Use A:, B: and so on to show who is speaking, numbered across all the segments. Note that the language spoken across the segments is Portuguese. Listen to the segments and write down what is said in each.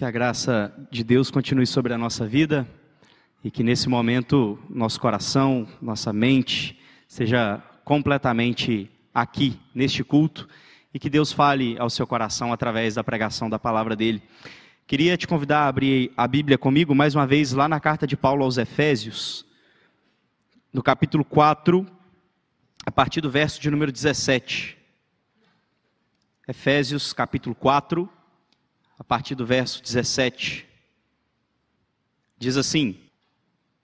A: Que a graça de Deus continue sobre a nossa vida e que nesse momento nosso coração, nossa mente seja completamente aqui, neste culto, e que Deus fale ao seu coração através da pregação da palavra dele. Queria te convidar a abrir a Bíblia comigo mais uma vez lá na carta de Paulo aos Efésios, no capítulo 4, a partir do verso de número 17. Efésios capítulo 4, a partir do verso 17. Diz assim: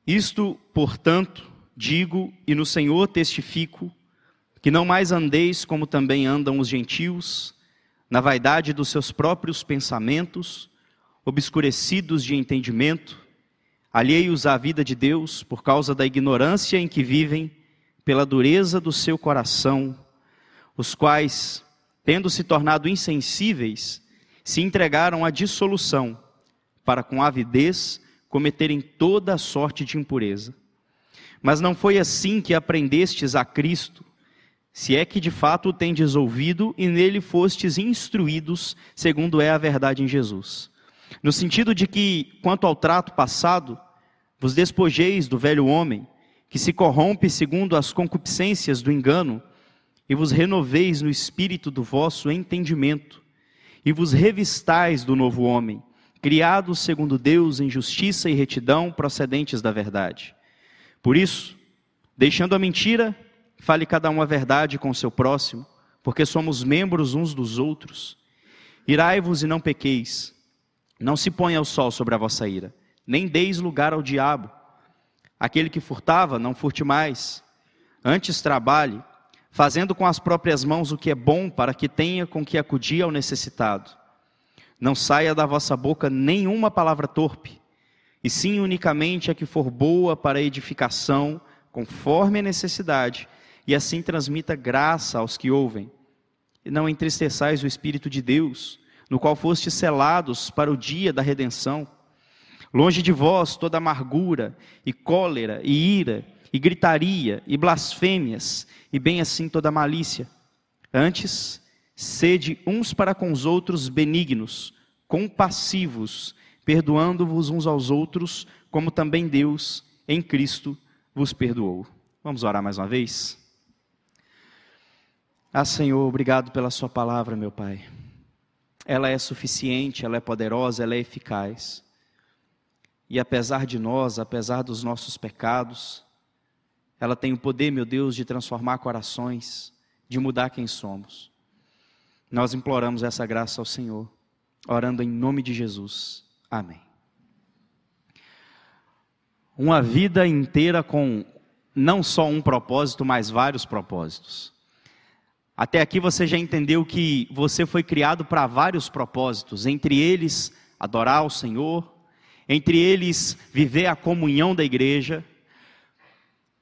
A: Isto, portanto, digo e no Senhor testifico, que não mais andeis como também andam os gentios, na vaidade dos seus próprios pensamentos, obscurecidos de entendimento, alheios à vida de Deus por causa da ignorância em que vivem, pela dureza do seu coração, os quais, tendo se tornado insensíveis, se entregaram à dissolução, para com avidez cometerem toda sorte de impureza. Mas não foi assim que aprendestes a Cristo, se é que de fato o tendes ouvido e nele fostes instruídos, segundo é a verdade em Jesus. No sentido de que, quanto ao trato passado, vos despojeis do velho homem, que se corrompe segundo as concupiscências do engano, e vos renoveis no espírito do vosso entendimento, e vos revistais do novo homem, criado segundo Deus em justiça e retidão procedentes da verdade. Por isso, deixando a mentira, fale cada um a verdade com o seu próximo, porque somos membros uns dos outros. Irai-vos e não pequeis. Não se ponha o sol sobre a vossa ira, nem deis lugar ao diabo. Aquele que furtava, não furte mais. Antes trabalhe, fazendo com as próprias mãos o que é bom, para que tenha com que acudir ao necessitado. Não saia da vossa boca nenhuma palavra torpe, e sim unicamente a que for boa para edificação, conforme a necessidade, e assim transmita graça aos que ouvem. E não entristeçais o Espírito de Deus, no qual fostes selados para o dia da redenção. Longe de vós toda amargura, e cólera, e ira, e gritaria, e blasfêmias, e bem assim toda malícia. Antes, sede uns para com os outros benignos, compassivos, perdoando-vos uns aos outros, como também Deus, em Cristo, vos perdoou. Vamos orar mais uma vez? Ah, Senhor, obrigado pela Sua palavra, meu Pai. Ela é suficiente, ela é poderosa, ela é eficaz. E apesar de nós, apesar dos nossos pecados, ela tem o poder, meu Deus, de transformar corações, de mudar quem somos. Nós imploramos essa graça ao Senhor, orando em nome de Jesus. Amém. Uma vida inteira com não só um propósito, mas vários propósitos. Até aqui você já entendeu que você foi criado para vários propósitos, entre eles adorar o Senhor, entre eles viver a comunhão da igreja.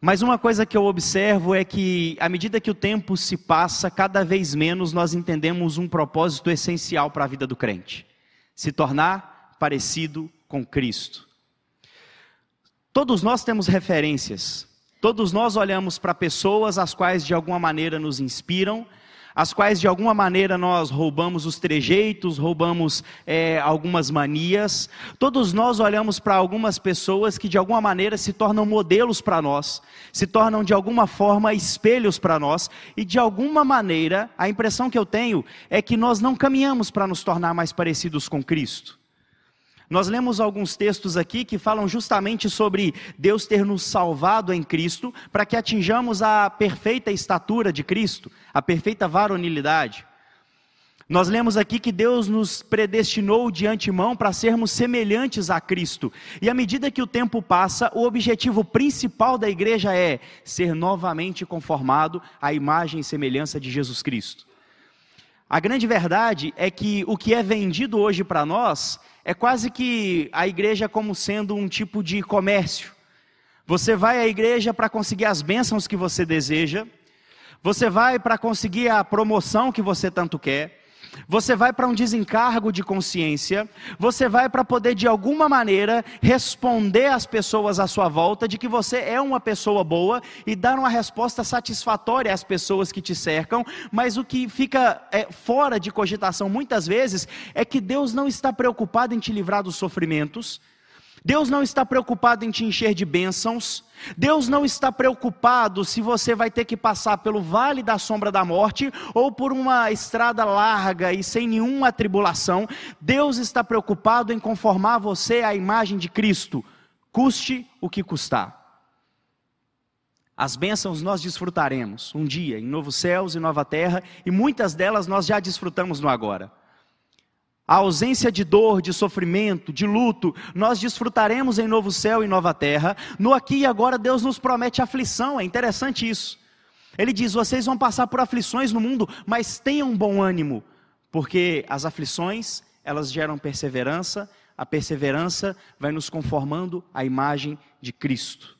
A: Mas uma coisa que eu observo é que, à medida que o tempo se passa, cada vez menos nós entendemos um propósito essencial para a vida do crente: se tornar parecido com Cristo. Todos nós temos referências, Todos nós olhamos para pessoas as quais de alguma maneira nos inspiram, as quais de alguma maneira nós roubamos os trejeitos, roubamos é, algumas manias. Todos nós olhamos para algumas pessoas que de alguma maneira se tornam modelos para nós, se tornam de alguma forma espelhos para nós, e de alguma maneira a impressão que eu tenho é que nós não caminhamos para nos tornar mais parecidos com Cristo. Nós lemos alguns textos aqui que falam justamente sobre Deus ter nos salvado em Cristo para que atinjamos a perfeita estatura de Cristo, a perfeita varonilidade. Nós lemos aqui que Deus nos predestinou de antemão para sermos semelhantes a Cristo. E à medida que o tempo passa, o objetivo principal da igreja é ser novamente conformado à imagem e semelhança de Jesus Cristo. A grande verdade é que o que é vendido hoje para nós é quase que a igreja como sendo um tipo de comércio. Você vai à igreja para conseguir as bênçãos que você deseja, você vai para conseguir a promoção que você tanto quer, você vai para um desencargo de consciência, você vai para poder de alguma maneira responder às pessoas à sua volta de que você é uma pessoa boa e dar uma resposta satisfatória às pessoas que te cercam, mas o que fica é, fora de cogitação muitas vezes é que Deus não está preocupado em te livrar dos sofrimentos, Deus não está preocupado em te encher de bênçãos, Deus não está preocupado se você vai ter que passar pelo vale da sombra da morte ou por uma estrada larga e sem nenhuma tribulação. Deus está preocupado em conformar você à imagem de Cristo, custe o que custar. As bênçãos nós desfrutaremos um dia em novos céus e nova terra, e muitas delas nós já desfrutamos no agora. A ausência de dor, de sofrimento, de luto, nós desfrutaremos em novo céu e nova terra. No aqui e agora, Deus nos promete aflição, é interessante isso. Ele diz: vocês vão passar por aflições no mundo, mas tenham bom ânimo, porque as aflições, elas geram perseverança, a perseverança vai nos conformando à imagem de Cristo.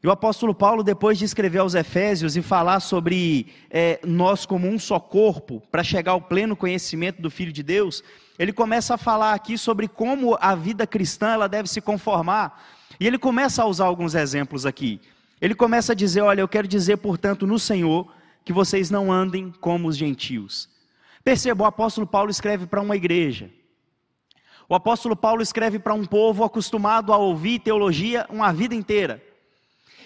A: E o apóstolo Paulo, depois de escrever aos Efésios e falar sobre é, nós como um só corpo, para chegar ao pleno conhecimento do Filho de Deus, ele começa a falar aqui sobre como a vida cristã ela deve se conformar. E ele começa a usar alguns exemplos aqui. Ele começa a dizer: Olha, eu quero dizer, portanto, no Senhor, que vocês não andem como os gentios. Perceba, o apóstolo Paulo escreve para uma igreja. O apóstolo Paulo escreve para um povo acostumado a ouvir teologia uma vida inteira.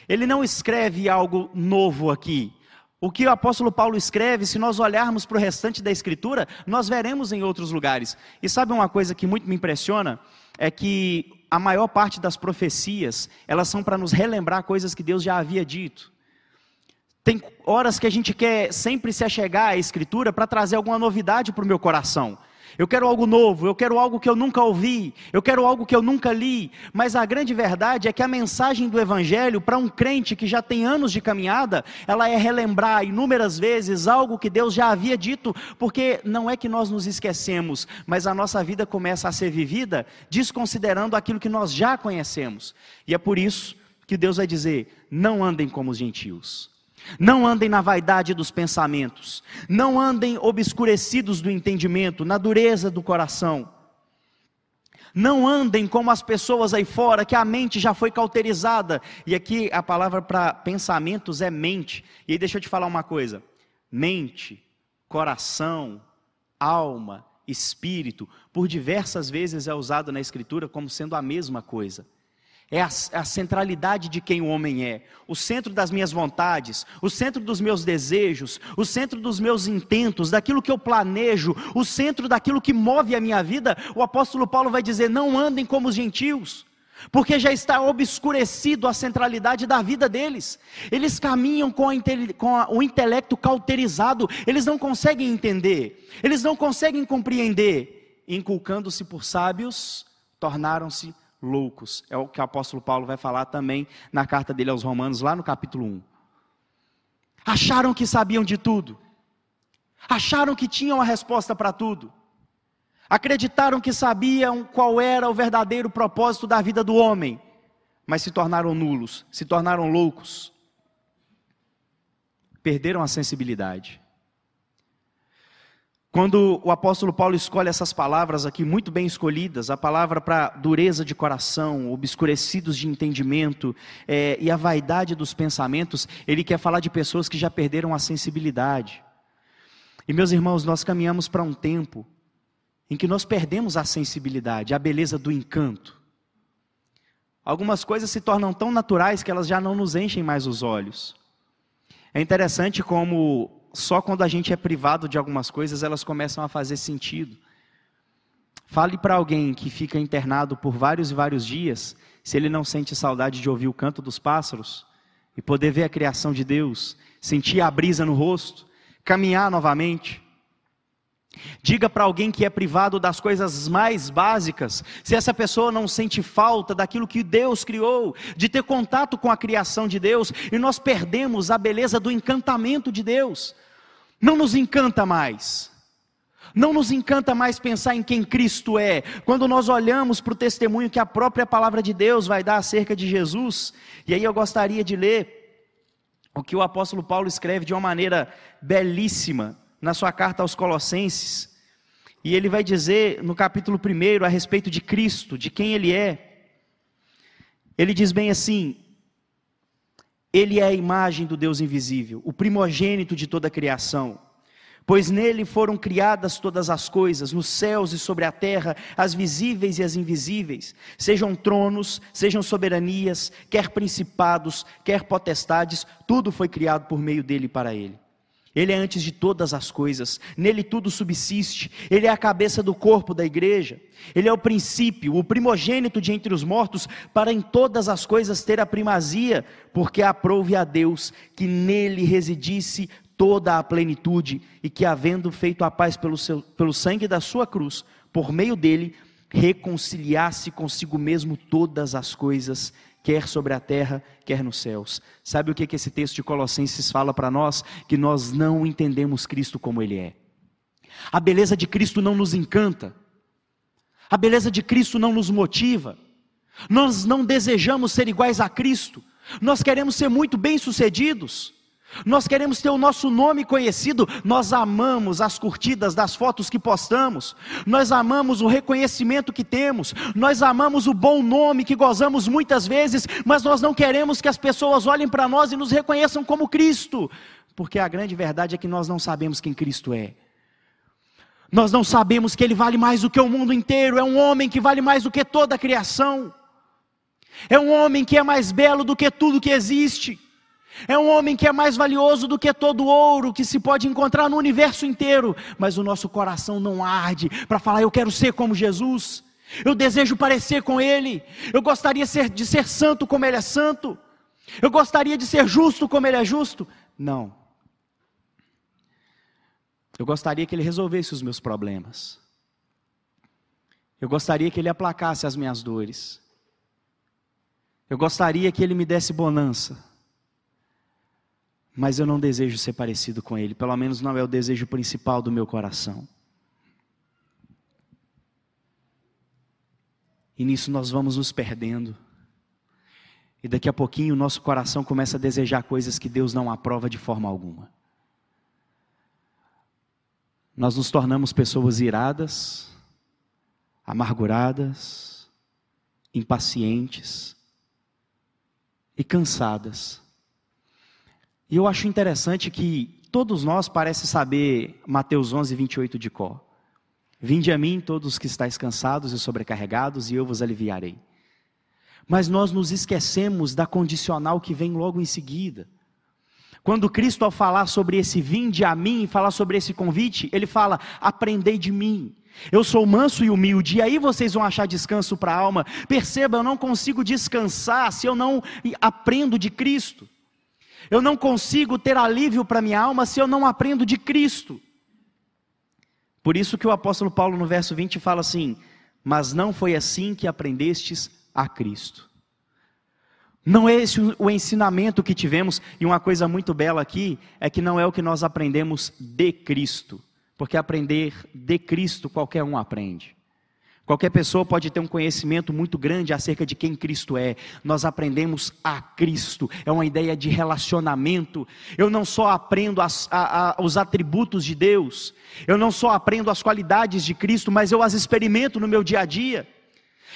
A: Ele não escreve algo novo aqui. O que o apóstolo Paulo escreve, se nós olharmos para o restante da escritura, nós veremos em outros lugares. E sabe uma coisa que muito me impressiona? É que a maior parte das profecias, elas são para nos relembrar coisas que Deus já havia dito. Tem horas que a gente quer sempre se achegar à escritura para trazer alguma novidade para o meu coração. Eu quero algo novo, eu quero algo que eu nunca ouvi, eu quero algo que eu nunca li. Mas a grande verdade é que a mensagem do Evangelho, para um crente que já tem anos de caminhada, ela é relembrar inúmeras vezes algo que Deus já havia dito, porque não é que nós nos esquecemos, mas a nossa vida começa a ser vivida desconsiderando aquilo que nós já conhecemos. E é por isso que Deus vai dizer: não andem como os gentios. Não andem na vaidade dos pensamentos, não andem obscurecidos do entendimento, na dureza do coração. Não andem como as pessoas aí fora, que a mente já foi cauterizada. E aqui a palavra para pensamentos é mente. E aí deixa eu te falar uma coisa: mente, coração, alma, espírito, por diversas vezes é usado na Escritura como sendo a mesma coisa é a, a, centralidade de quem o homem é, o centro das minhas vontades, o centro dos meus desejos, o centro dos meus intentos, daquilo que eu planejo, o centro daquilo que move a minha vida. O apóstolo Paulo vai dizer: não andem como os gentios. Porque já está obscurecido a centralidade da vida deles. Eles caminham com, a, com a, o intelecto cauterizado, eles não conseguem entender, eles não conseguem compreender. Inculcando-se por sábios, tornaram-se loucos. É o que o apóstolo Paulo vai falar também na carta dele aos Romanos, lá no capítulo 1. Acharam que sabiam de tudo. Acharam que tinham a resposta para tudo. Acreditaram que sabiam qual era o verdadeiro propósito da vida do homem, mas se tornaram nulos, se tornaram loucos. Perderam a sensibilidade. Quando o apóstolo Paulo escolhe essas palavras aqui, muito bem escolhidas, a palavra para dureza de coração, obscurecidos de entendimento é, e a vaidade dos pensamentos, ele quer falar de pessoas que já perderam a sensibilidade. E meus irmãos, nós caminhamos para um tempo em que nós perdemos a sensibilidade, a beleza do encanto. Algumas coisas se tornam tão naturais que elas já não nos enchem mais os olhos. É interessante como só quando a gente é privado de algumas coisas elas começam a fazer sentido. Fale para alguém que fica internado por vários e vários dias, se ele não sente saudade de ouvir o canto dos pássaros e poder ver a criação de Deus, sentir a brisa no rosto, caminhar novamente. Diga para alguém que é privado das coisas mais básicas, se essa pessoa não sente falta daquilo que Deus criou, de ter contato com a criação de Deus, e nós perdemos a beleza do encantamento de Deus não nos encanta mais. Não nos encanta mais pensar em quem Cristo é. Quando nós olhamos para o testemunho que a própria palavra de Deus vai dar acerca de Jesus, e aí eu gostaria de ler o que o apóstolo Paulo escreve de uma maneira belíssima na sua carta aos Colossenses, e ele vai dizer no capítulo 1 a respeito de Cristo, de quem ele é. Ele diz bem assim: Ele é a imagem do Deus invisível, o primogênito de toda a criação. Pois nele foram criadas todas as coisas, nos céus e sobre a terra, as visíveis e as invisíveis, sejam tronos, sejam soberanias, quer principados, quer potestades, tudo foi criado por meio dele e para ele. Ele é antes de todas as coisas, nele tudo subsiste, ele é a cabeça do corpo da igreja, ele é o princípio, o primogênito de entre os mortos, para em todas as coisas ter a primazia, porque aprouve a Deus que nele residisse toda a plenitude e que, havendo feito a paz pelo, seu, pelo sangue da sua cruz, por meio dele, reconciliasse consigo mesmo todas as coisas quer sobre a terra, quer nos céus. Sabe o que, que esse texto de Colossenses fala para nós? Que nós não entendemos Cristo como Ele é. A beleza de Cristo não nos encanta, a beleza de Cristo não nos motiva, nós não desejamos ser iguais a Cristo, nós queremos ser muito bem-sucedidos. Nós queremos ter o nosso nome conhecido, nós amamos as curtidas das fotos que postamos, nós amamos o reconhecimento que temos, nós amamos o bom nome que gozamos muitas vezes, mas nós não queremos que as pessoas olhem para nós e nos reconheçam como Cristo, porque a grande verdade é que nós não sabemos quem Cristo é. Nós não sabemos que Ele vale mais do que o mundo inteiro, é um homem que vale mais do que toda a criação, é um homem que é mais belo do que tudo que existe. É um homem que é mais valioso do que todo ouro que se pode encontrar no universo inteiro, mas o nosso coração não arde para falar: eu quero ser como Jesus, eu desejo parecer com Ele, eu gostaria de ser santo como Ele é santo, eu gostaria de ser justo como Ele é justo. Não. Eu gostaria que Ele resolvesse os meus problemas, eu gostaria que Ele aplacasse as minhas dores, eu gostaria que Ele me desse bonança mas eu não desejo ser parecido com Ele, pelo menos não é o desejo principal do meu coração. E nisso nós vamos nos perdendo. E daqui a pouquinho o nosso coração começa a desejar coisas que Deus não aprova de forma alguma. Nós nos tornamos pessoas iradas, amarguradas, impacientes e cansadas e eu acho interessante que todos nós parece saber Mateus 11, 28 de cor. Vinde a mim todos que estáis cansados e sobrecarregados, e eu vos aliviarei. Mas nós nos esquecemos da condicional que vem logo em seguida. Quando Cristo, ao falar sobre esse vinde a mim, falar sobre esse convite, ele fala: aprendei de mim. Eu sou manso e humilde, e aí vocês vão achar descanso para a alma. Perceba, eu não consigo descansar se eu não aprendo de Cristo. Eu não consigo ter alívio para minha alma se eu não aprendo de Cristo. Por isso que o apóstolo Paulo no verso 20 fala assim: "Mas não foi assim que aprendestes a Cristo". Não é esse o ensinamento que tivemos, e uma coisa muito bela aqui é que não é o que nós aprendemos de Cristo, porque aprender de Cristo qualquer um aprende. Qualquer pessoa pode ter um conhecimento muito grande acerca de quem Cristo é. Nós aprendemos a Cristo. É uma ideia de relacionamento. Eu não só aprendo as, a, a, os atributos de Deus, eu não só aprendo as qualidades de Cristo, mas eu as experimento no meu dia a dia.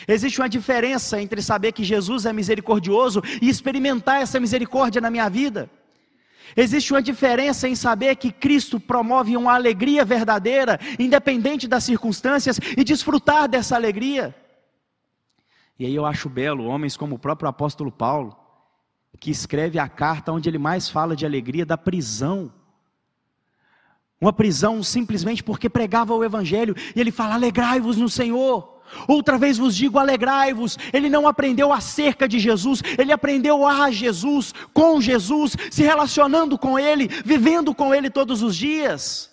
A: Existe uma diferença entre saber que Jesus é misericordioso e experimentar essa misericórdia na minha vida. Existe uma diferença em saber que Cristo promove uma alegria verdadeira, independente das circunstâncias, e desfrutar dessa alegria. E aí eu acho belo homens como o próprio apóstolo Paulo, que escreve a carta onde ele mais fala de alegria da prisão. Uma prisão simplesmente porque pregava o evangelho, e ele fala: alegrai-vos no Senhor. Outra vez vos digo: alegrai-vos. Ele não aprendeu acerca de Jesus, ele aprendeu a Jesus, com Jesus, se relacionando com Ele, vivendo com Ele todos os dias.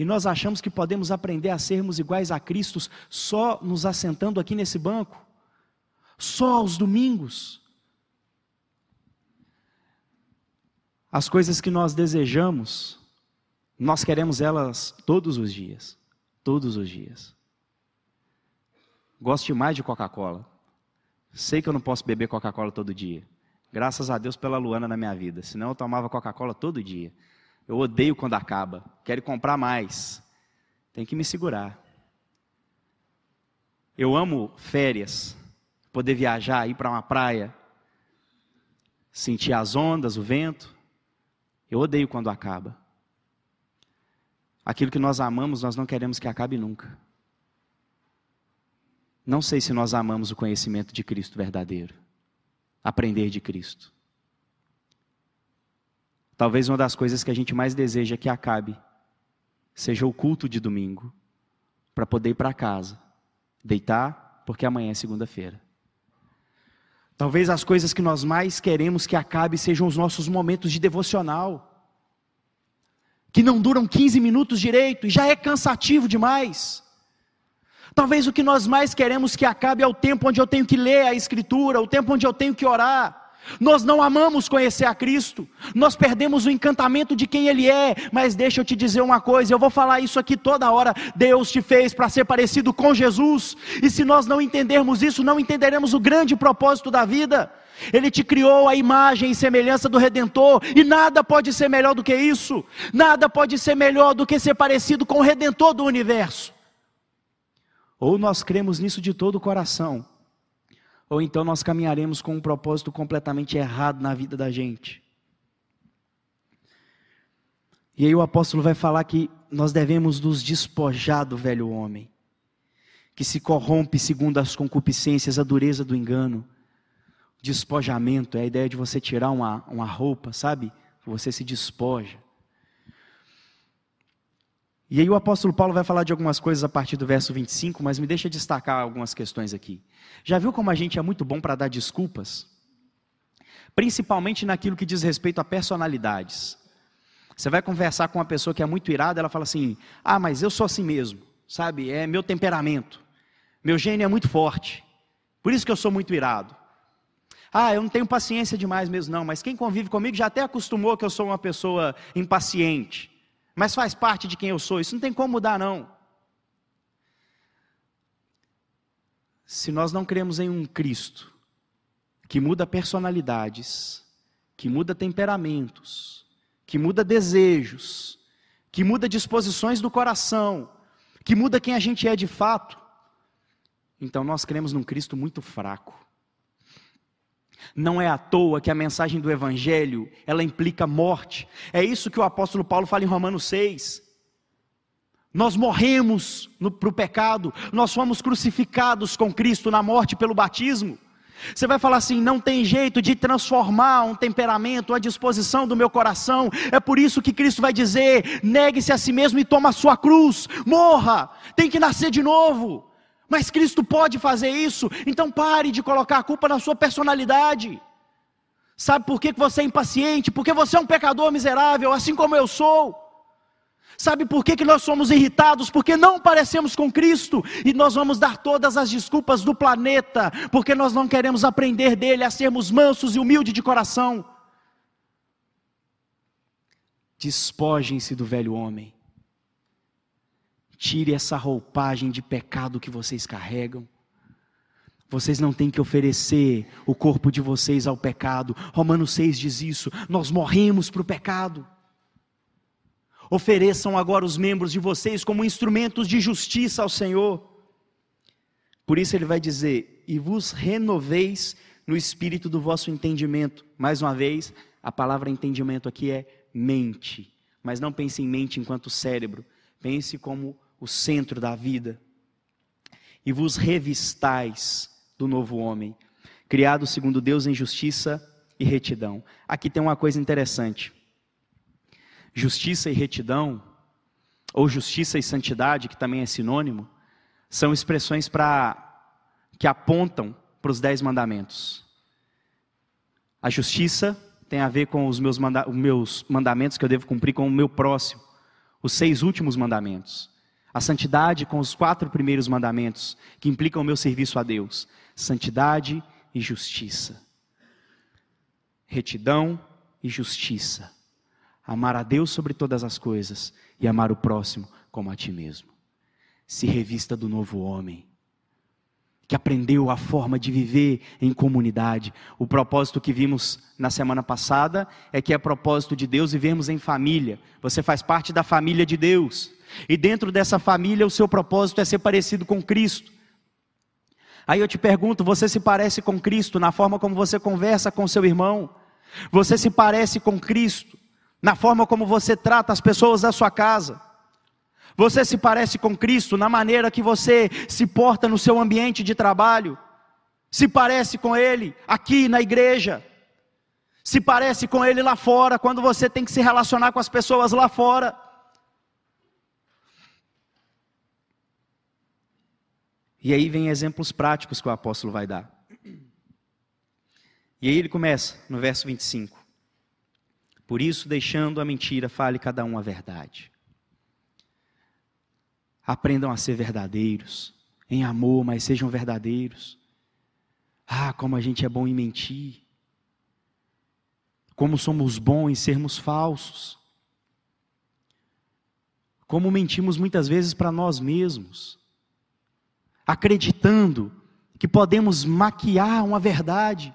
A: E nós achamos que podemos aprender a sermos iguais a Cristo só nos assentando aqui nesse banco, só aos domingos. As coisas que nós desejamos, nós queremos elas todos os dias, todos os dias. Gosto demais de Coca-Cola. Sei que eu não posso beber Coca-Cola todo dia. Graças a Deus pela Luana na minha vida. Senão eu tomava Coca-Cola todo dia. Eu odeio quando acaba. Quero comprar mais. Tem que me segurar. Eu amo férias, poder viajar, ir para uma praia, sentir as ondas, o vento. Eu odeio quando acaba. Aquilo que nós amamos, nós não queremos que acabe nunca. Não sei se nós amamos o conhecimento de Cristo verdadeiro, aprender de Cristo. Talvez uma das coisas que a gente mais deseja que acabe seja o culto de domingo, para poder ir para casa, deitar, porque amanhã é segunda-feira. Talvez as coisas que nós mais queremos que acabe sejam os nossos momentos de devocional, que não duram 15 minutos direito e já é cansativo demais. Talvez o que nós mais queremos que acabe é o tempo onde eu tenho que ler a Escritura, o tempo onde eu tenho que orar. Nós não amamos conhecer a Cristo, nós perdemos o encantamento de quem Ele é, mas deixa eu te dizer uma coisa, eu vou falar isso aqui toda hora. Deus te fez para ser parecido com Jesus, e se nós não entendermos isso, não entenderemos o grande propósito da vida. Ele te criou a imagem e semelhança do Redentor, e nada pode ser melhor do que isso, nada pode ser melhor do que ser parecido com o Redentor do universo. Ou nós cremos nisso de todo o coração, ou então nós caminharemos com um propósito completamente errado na vida da gente. E aí o apóstolo vai falar que nós devemos nos despojar do velho homem, que se corrompe segundo as concupiscências, a dureza do engano. Despojamento é a ideia de você tirar uma, uma roupa, sabe? Você se despoja. E aí o apóstolo Paulo vai falar de algumas coisas a partir do verso 25, mas me deixa destacar algumas questões aqui. Já viu como a gente é muito bom para dar desculpas? Principalmente naquilo que diz respeito a personalidades. Você vai conversar com uma pessoa que é muito irada, ela fala assim: "Ah, mas eu sou assim mesmo", sabe? É meu temperamento. Meu gênio é muito forte. Por isso que eu sou muito irado. Ah, eu não tenho paciência demais mesmo não, mas quem convive comigo já até acostumou que eu sou uma pessoa impaciente mas faz parte de quem eu sou, isso não tem como mudar, não. Se nós não cremos em um Cristo que muda personalidades, que muda temperamentos, que muda desejos, que muda disposições do coração, que muda quem a gente é de fato, então nós cremos num Cristo muito fraco. Não é à toa que a mensagem do evangelho, ela implica morte. É isso que o apóstolo Paulo fala em Romanos 6. Nós morremos para o pecado, nós fomos crucificados com Cristo na morte pelo batismo. Você vai falar assim: não tem jeito de transformar um temperamento, a disposição do meu coração. É por isso que Cristo vai dizer: negue-se a si mesmo e toma a sua cruz, morra, tem que nascer de novo. Mas Cristo pode fazer isso, então pare de colocar a culpa na sua personalidade. Sabe por que você é impaciente? Porque você é um pecador miserável, assim como eu sou. Sabe por que, nós somos irritados? Porque não parecemos com Cristo e nós vamos dar todas as desculpas do planeta, porque nós não queremos aprender dele a sermos mansos e humildes de coração. Despojem-se do velho homem Tire essa roupagem de pecado que vocês carregam. Vocês não têm que oferecer o corpo de vocês ao pecado. Romanos 6 diz isso. Nós morremos para o pecado. Ofereçam agora os membros de vocês como instrumentos de justiça ao Senhor. Por isso ele vai dizer: E vos renoveis no espírito do vosso entendimento. Mais uma vez, a palavra entendimento aqui é mente. Mas não pense em mente enquanto cérebro. Pense como o centro da vida, e vos revistais do novo homem, criado segundo Deus em justiça e retidão. Aqui tem uma coisa interessante. Justiça e retidão, ou justiça e santidade, que também é sinônimo, são expressões para que apontam para os dez mandamentos. A justiça tem a ver com os meus, manda os meus mandamentos que eu devo cumprir com o meu próximo, os seis últimos mandamentos. A santidade com os quatro primeiros mandamentos, que implicam o meu serviço a Deus: santidade e justiça. Retidão e justiça. Amar a Deus sobre todas as coisas e amar o próximo como a ti mesmo. Se revista do novo homem. que aprendeu a forma de viver em comunidade. O propósito que vimos na semana passada é que é propósito de Deus vivermos em família. Você faz parte da família de Deus. E dentro dessa família, o seu propósito é ser parecido com Cristo. Aí eu te pergunto: você se parece com Cristo na forma como você conversa com seu irmão? Você se parece com Cristo na forma como você trata as pessoas da sua casa? Você se parece com Cristo na maneira que você se porta no seu ambiente de trabalho? Se parece com Ele aqui na igreja? Se parece com Ele lá fora, quando você tem que se relacionar com as pessoas lá fora? E aí vem exemplos práticos que o apóstolo vai dar. E aí ele começa no verso 25. Por isso, deixando a mentira, fale cada um a verdade. Aprendam a ser verdadeiros, em amor, mas sejam verdadeiros. Ah, como a gente é bom em mentir. Como somos bons em sermos falsos. Como mentimos muitas vezes para nós mesmos. Acreditando que podemos maquiar uma verdade.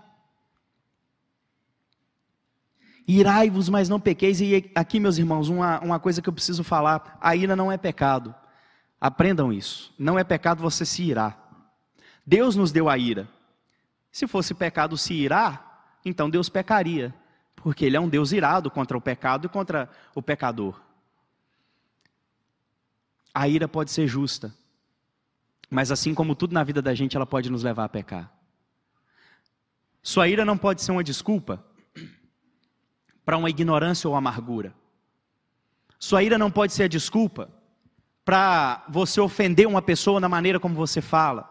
A: Irai-vos, mas não pequeis. E aqui, meus irmãos, uma, uma coisa que eu preciso falar: a ira não é pecado. Aprendam isso. Não é pecado você se irar. Deus nos deu a ira. Se fosse pecado se irar, então Deus pecaria, porque Ele é um Deus irado contra o pecado e contra o pecador. A ira pode ser justa, mas assim como tudo na vida da gente, ela pode nos levar a pecar. Sua ira não pode ser uma desculpa para uma ignorância ou amargura. Sua ira não pode ser a desculpa para você ofender uma pessoa na maneira como você fala.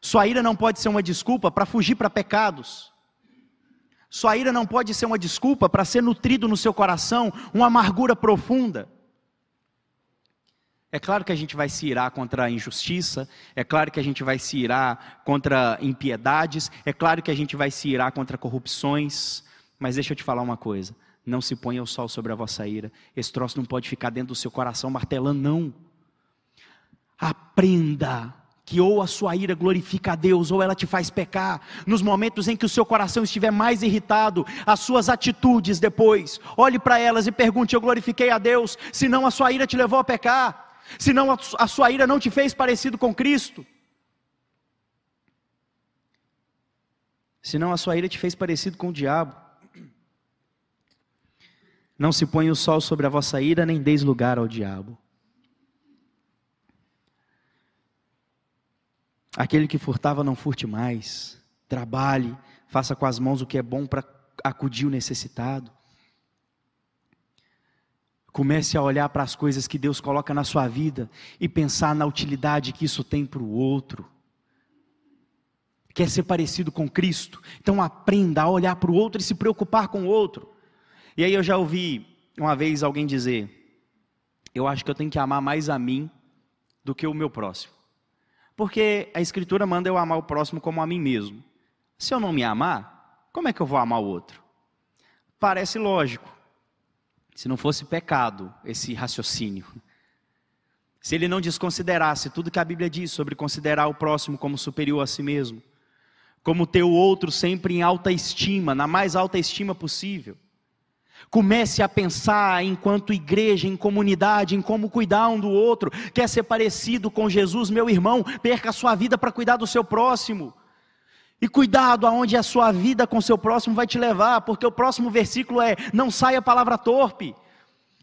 A: Sua ira não pode ser uma desculpa para fugir para pecados. Sua ira não pode ser uma desculpa para ser nutrido no seu coração uma amargura profunda. É claro que a gente vai se irar contra a injustiça, é claro que a gente vai se irar contra impiedades, é claro que a gente vai se irar contra corrupções, mas deixa eu te falar uma coisa: não se ponha o sol sobre a vossa ira. Esse troço não pode ficar dentro do seu coração martelando, não. Aprenda que ou a sua ira glorifica a Deus, ou ela te faz pecar. Nos momentos em que o seu coração estiver mais irritado, as suas atitudes depois, olhe para elas e pergunte: Eu glorifiquei a Deus? Senão a sua ira te levou a pecar, senão a sua ira não te fez parecido com Cristo. Senão a sua ira te fez parecido com o diabo. Não se ponha o sol sobre a vossa ira, nem deis lugar ao diabo. Aquele que furtava, não furte mais. Trabalhe, faça com as mãos o que é bom para acudir o necessitado. Comece a olhar para as coisas que Deus coloca na sua vida e pensar na utilidade que isso tem para o outro. Quer ser parecido com Cristo? Então aprenda a olhar para o outro e se preocupar com o outro. E aí eu já ouvi uma vez alguém dizer: Eu acho que eu tenho que amar mais a mim do que o meu próximo. Porque a Escritura manda eu amar o próximo como a mim mesmo. Se eu não me amar, como é que eu vou amar o outro? Parece lógico. Se não fosse pecado esse raciocínio. Se ele não desconsiderasse tudo que a Bíblia diz sobre considerar o próximo como superior a si mesmo, como ter o outro sempre em alta estima, na mais alta estima possível. Comece a pensar enquanto igreja, em comunidade, em como cuidar um do outro. Quer ser parecido com Jesus, meu irmão? Perca a sua vida para cuidar do seu próximo. E cuidado aonde a sua vida com seu próximo vai te levar, porque o próximo versículo é: não saia palavra torpe.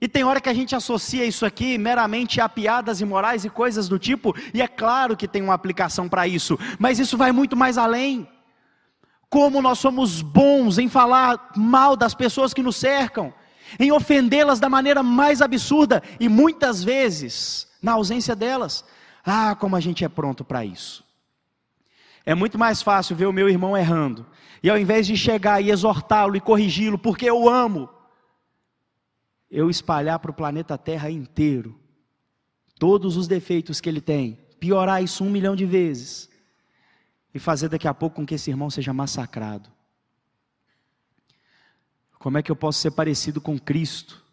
A: E tem hora que a gente associa isso aqui meramente a piadas imorais e coisas do tipo, e é claro que tem uma aplicação para isso, mas isso vai muito mais além como nós somos bons em falar mal das pessoas que nos cercam, em ofendê-las da maneira mais absurda e muitas vezes, na ausência delas, ah, como a gente é pronto para isso. É muito mais fácil ver o meu irmão errando, e ao invés de chegar e exortá-lo e corrigi-lo, porque eu amo, eu espalhar para o planeta Terra inteiro todos os defeitos que ele tem, piorar isso um milhão de vezes e fazer daqui a pouco com que esse irmão seja massacrado. Como é que eu posso ser parecido com Cristo?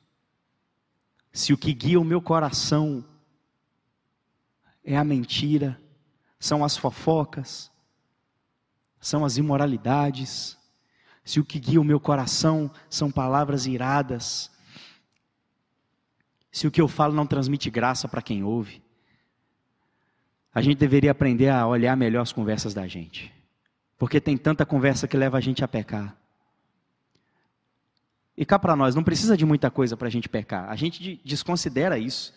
A: Se o que guia o meu coração é a mentira, São as fofocas? São as imoralidades? Se o que guia o meu coração são palavras iradas? Se o que eu falo não transmite graça para quem ouve? A gente deveria aprender a olhar melhor as conversas da gente. Porque tem tanta conversa que leva a gente a pecar. E cá para nós, não precisa de muita coisa para a gente pecar. A gente desconsidera isso.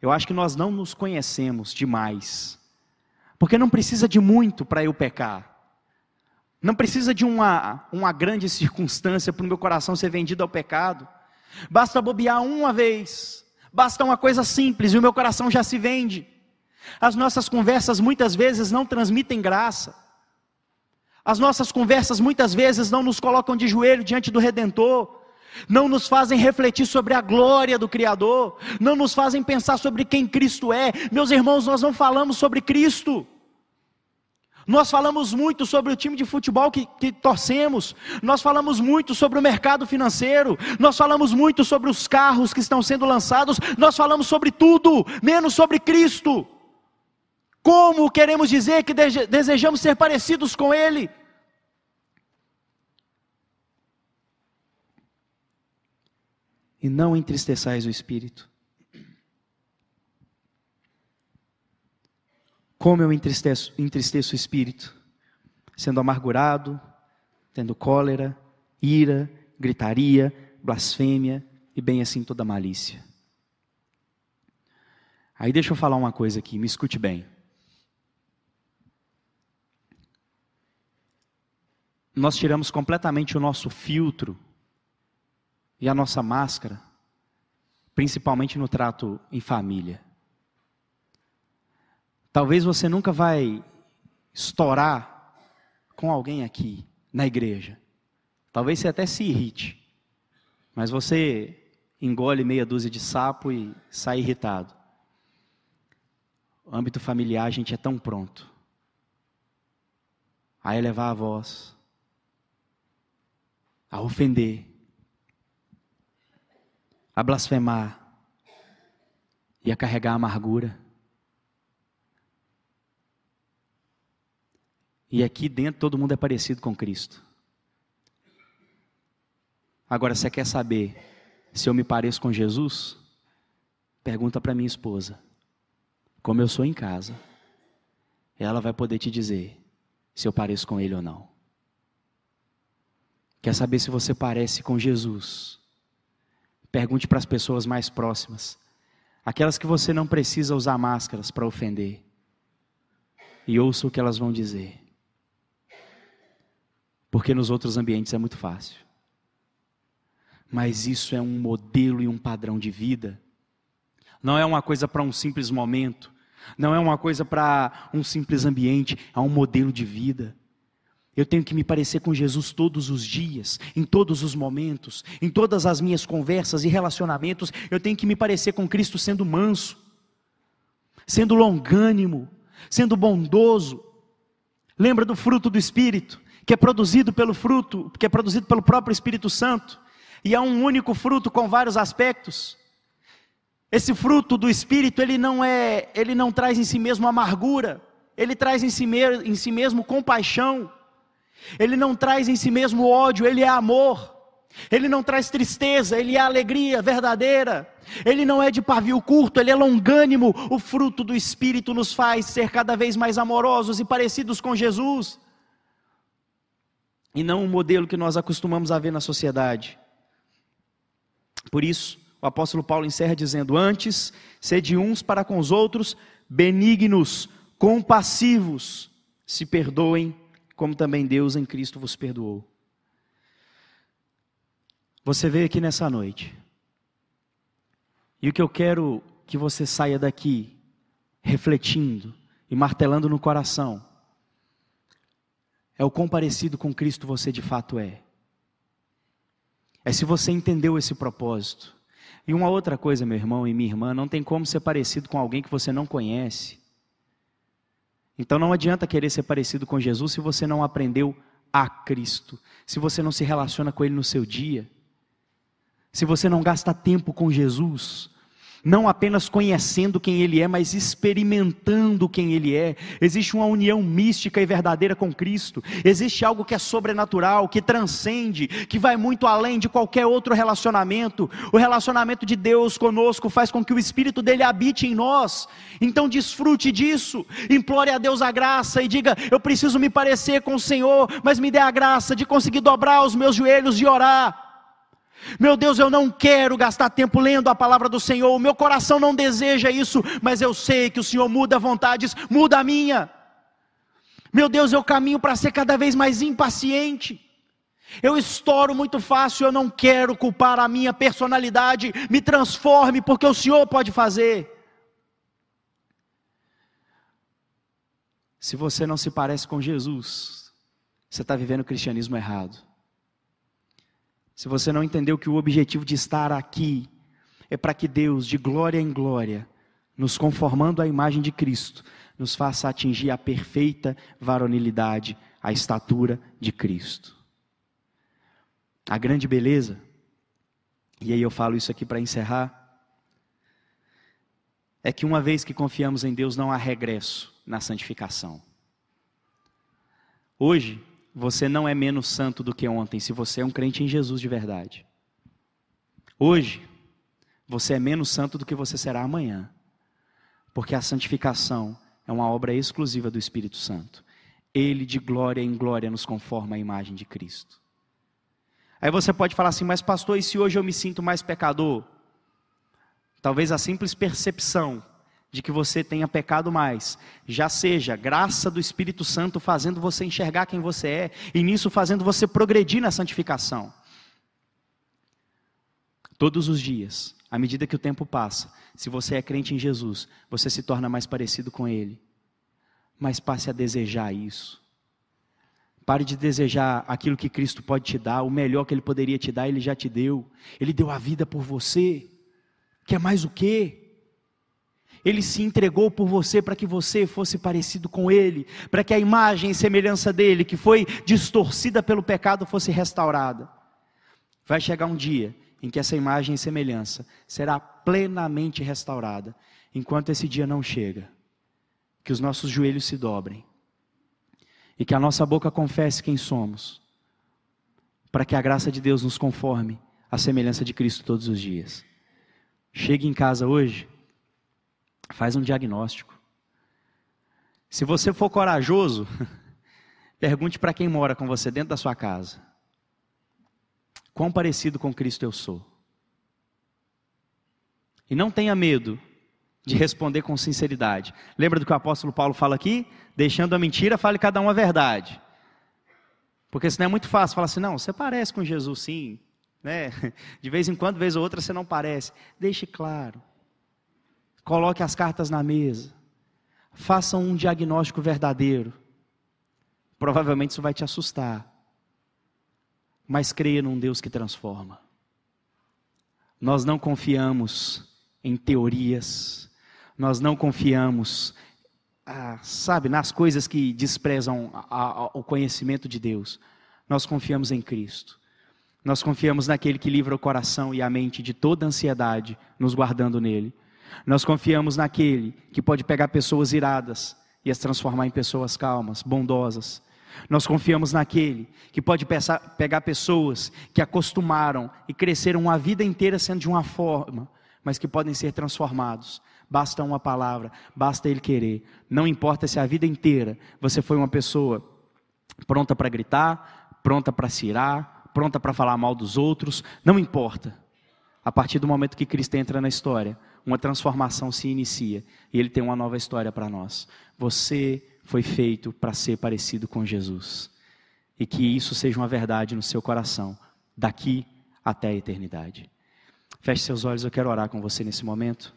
A: Eu acho que nós não nos conhecemos demais. Porque não precisa de muito para eu pecar. Não precisa de uma, uma grande circunstância para o meu coração ser vendido ao pecado. Basta bobear uma vez. Basta uma coisa simples e o meu coração já se vende. As nossas conversas muitas vezes não transmitem graça. As nossas conversas muitas vezes não nos colocam de joelho diante do Redentor não nos fazem refletir sobre a glória do Criador, não nos fazem pensar sobre quem Cristo é. Meus irmãos, nós não falamos sobre Cristo. Nós falamos muito sobre o time de futebol que, que, torcemos, nós falamos muito sobre o mercado financeiro, nós falamos muito sobre os carros que estão sendo lançados, nós falamos sobre tudo, menos sobre Cristo. Como queremos dizer que desejamos ser parecidos com Ele? e não entristeçais o espírito. Como eu entristeço, entristeço o espírito? Sendo amargurado, tendo cólera, ira, gritaria, blasfêmia e bem assim toda malícia. Aí deixa eu falar uma coisa aqui, me escute bem. Nós tiramos completamente o nosso filtro e a nossa máscara, principalmente no trato em família. Talvez você nunca vai estourar com alguém aqui na igreja. Talvez você até se irrite, mas você engole meia dúzia de sapo e sai irritado. O âmbito familiar a gente é tão pronto. A elevar a voz, a ofender, a blasfemar e a carregar a amargura. E aqui dentro todo mundo é parecido com Cristo. Agora, você quer saber se eu me pareço com Jesus? Pergunta para minha esposa. Como eu sou em casa, ela vai poder te dizer se eu pareço com ele ou não. Quer saber se você parece com Jesus? Pergunte para as pessoas mais próximas, aquelas que você não precisa usar máscaras para ofender, e ouça o que elas vão dizer, porque nos outros ambientes é muito fácil, mas isso é um modelo e um padrão de vida, não é uma coisa para um simples momento, não é uma coisa para um simples ambiente, é um modelo de vida. Eu tenho que me parecer com Jesus todos os dias, em todos os momentos, em todas as minhas conversas e relacionamentos. Eu tenho que me parecer com Cristo sendo manso, sendo longânimo, sendo bondoso. Lembra do fruto do Espírito, que é produzido pelo fruto, que é produzido pelo próprio Espírito Santo, e é um único fruto com vários aspectos. Esse fruto do Espírito, ele não é, ele não traz em si mesmo amargura, ele traz em si, em si mesmo compaixão ele não traz em si mesmo ódio, ele é amor. Ele não traz tristeza, ele é alegria verdadeira. Ele não é de pavio curto, ele é longânimo. O fruto do Espírito nos faz ser cada vez mais amorosos e parecidos com Jesus. E não o modelo que nós acostumamos a ver na sociedade. Por isso, o apóstolo Paulo encerra dizendo: Antes, sede uns para com os outros, benignos, compassivos, se perdoem como também Deus em Cristo vos perdoou. Você veio aqui nessa noite. E o que eu quero que você saia daqui refletindo e martelando no coração é o quão parecido com Cristo você de fato é. É se você entendeu esse propósito. E uma outra coisa, meu irmão e minha irmã, não tem como ser parecido com alguém que você não conhece. Então não adianta querer ser parecido com Jesus se você não aprendeu a Cristo, se você não se relaciona com Ele no seu dia, se você não gasta tempo com Jesus. Não apenas conhecendo quem Ele é, mas experimentando quem Ele é. Existe uma união mística e verdadeira com Cristo. Existe algo que é sobrenatural, que transcende, que vai muito além de qualquer outro relacionamento. O relacionamento de Deus conosco faz com que o Espírito dele habite em nós. Então desfrute disso. Implore a Deus a graça e diga: Eu preciso me parecer com o Senhor, mas me dê a graça de conseguir dobrar os meus joelhos e orar. Meu Deus, eu não quero gastar tempo lendo a palavra do Senhor, o meu coração não deseja isso, mas eu sei que o Senhor muda vontades, muda a minha. Meu Deus, eu caminho para ser cada vez mais impaciente. Eu estouro muito fácil, eu não quero culpar a minha personalidade, me transforme, porque o Senhor pode fazer. Se você não se parece com Jesus, você está vivendo o cristianismo errado. Se você não entendeu que o objetivo de estar aqui é para que Deus, de glória em glória, nos conformando à imagem de Cristo, nos faça atingir a perfeita varonilidade, a estatura de Cristo. A grande beleza, e aí eu falo isso aqui para encerrar, é que uma vez que confiamos em Deus, não há regresso na santificação. Hoje, você não é menos santo do que ontem, se você é um crente em Jesus de verdade. Hoje, você é menos santo do que você será amanhã, porque a santificação é uma obra exclusiva do Espírito Santo. Ele, de glória em glória, nos conforma à imagem de Cristo. Aí você pode falar assim, mas pastor, e se hoje eu me sinto mais pecador? Talvez a simples percepção de que você tenha pecado mais, já seja graça do Espírito Santo fazendo você enxergar quem você é, e nisso fazendo você progredir na santificação. Todos os dias, à medida que o tempo passa, se você é crente em Jesus, você se torna mais parecido com Ele. Mas passe a desejar isso. Pare de desejar aquilo que Cristo pode te dar, o melhor que Ele poderia te dar, Ele já te deu. Ele deu a vida por você. Quer mais o quê? Ele se entregou por você para que você fosse parecido com Ele, para que a imagem e semelhança dele, que foi distorcida pelo pecado, fosse restaurada. Vai chegar um dia em que essa imagem e semelhança será plenamente restaurada. Enquanto esse dia não chega, que os nossos joelhos se dobrem e que a nossa boca confesse quem somos, para que a graça de Deus nos conforme à semelhança de Cristo todos os dias. Chegue em casa hoje Faz um diagnóstico. Se você for corajoso, pergunte para quem mora com você dentro da sua casa: Quão parecido com Cristo eu sou? E não tenha medo de responder com sinceridade. Lembra do que o apóstolo Paulo fala aqui? Deixando a mentira, fale cada um a verdade. Porque senão é muito fácil falar assim: não, você parece com Jesus sim. Né? De vez em quando, vez ou outra, você não parece. Deixe claro. Coloque as cartas na mesa. Faça um diagnóstico verdadeiro. Provavelmente isso vai te assustar. Mas creia num Deus que transforma. Nós não confiamos em teorias. Nós não confiamos, ah, sabe, nas coisas que desprezam a, a, o conhecimento de Deus. Nós confiamos em Cristo. Nós confiamos naquele que livra o coração e a mente de toda ansiedade, nos guardando nele. Nós confiamos naquele que pode pegar pessoas iradas e as transformar em pessoas calmas, bondosas. Nós confiamos naquele que pode pegar pessoas que acostumaram e cresceram a vida inteira sendo de uma forma, mas que podem ser transformados. Basta uma palavra, basta ele querer. Não importa se a vida inteira você foi uma pessoa pronta para gritar, pronta para se irar, pronta para falar mal dos outros, não importa. A partir do momento que Cristo entra na história, uma transformação se inicia e ele tem uma nova história para nós. Você foi feito para ser parecido com Jesus. E que isso seja uma verdade no seu coração, daqui até a eternidade. Feche seus olhos, eu quero orar com você nesse momento.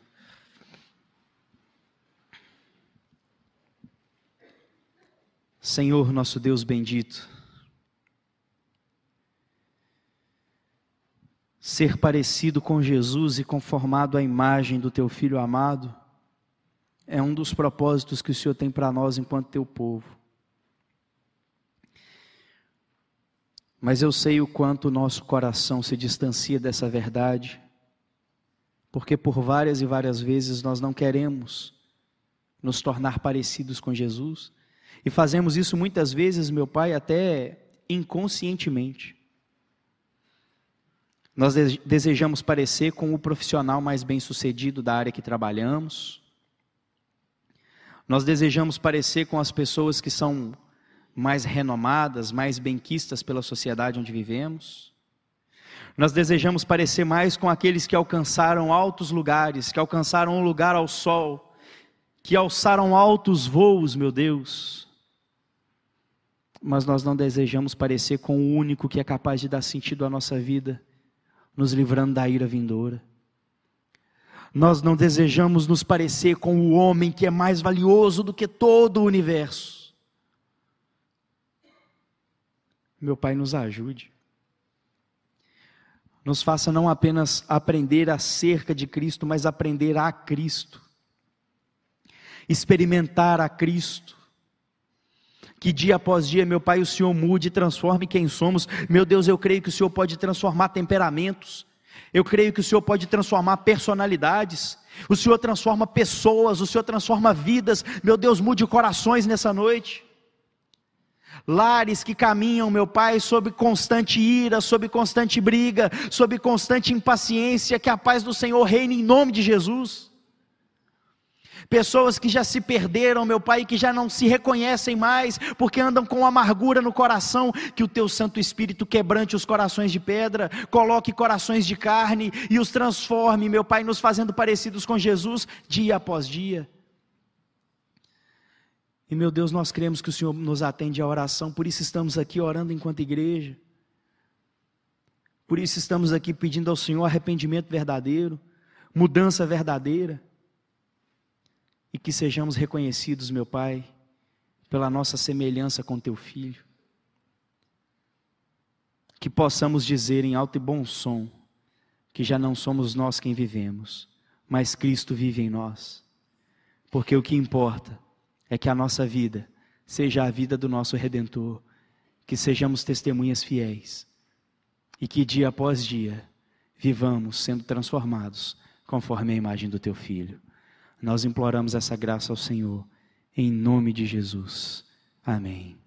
A: Senhor, nosso Deus bendito, ser parecido com Jesus e conformado à imagem do teu filho amado, é um dos propósitos que o Senhor tem para nós enquanto teu povo. Mas eu sei o quanto o nosso coração se distancia dessa verdade, Porque por várias e várias vezes nós não queremos nos tornar parecidos com Jesus, e fazemos isso muitas vezes, meu Pai, até inconscientemente. Nós desejamos parecer com o profissional mais bem-sucedido da área que trabalhamos. Nós desejamos parecer com as pessoas que são mais renomadas, mais benquistas pela sociedade onde vivemos. Nós desejamos parecer mais com aqueles que alcançaram altos lugares, que alcançaram um lugar ao sol, que alçaram altos voos, meu Deus. Mas nós não desejamos parecer com o único que é capaz de dar sentido à nossa vida, nos livrando da ira vindoura. Nós não desejamos nos parecer com o homem que é mais valioso do que todo o universo. Meu Pai, nos ajude nos faça não apenas aprender acerca de Cristo, mas aprender a Cristo, experimentar a Cristo. Que dia após dia, meu Pai, o Senhor mude e transforme quem somos. Meu Deus, eu creio que o Senhor pode transformar temperamentos, eu creio que o Senhor pode transformar personalidades, o Senhor transforma pessoas, o Senhor transforma vidas. Meu Deus, mude corações nessa noite lares que caminham, meu Pai, sob constante ira, sob constante briga, sob constante impaciência, que a paz do Senhor reine em nome de Jesus. Pessoas que já se perderam, meu Pai, que já não se reconhecem mais, porque andam com amargura no coração, que o Teu Santo Espírito quebrante os corações de pedra, coloque corações de carne e os transforme, meu Pai, nos fazendo parecidos com Jesus dia após dia. E meu Deus, nós cremos que o Senhor nos atende à oração, por isso estamos aqui orando enquanto igreja. Por isso estamos aqui pedindo ao Senhor arrependimento verdadeiro, mudança verdadeira. E que sejamos reconhecidos, meu Pai, pela nossa semelhança com teu filho. Que possamos dizer em alto e bom som que já não somos nós quem vivemos, mas Cristo vive em nós. Porque o que importa é que a nossa vida seja a vida do nosso Redentor, que sejamos testemunhas fiéis e que dia após dia vivamos sendo transformados conforme a imagem do Teu Filho. Nós imploramos essa graça ao Senhor, em nome de Jesus. Amém.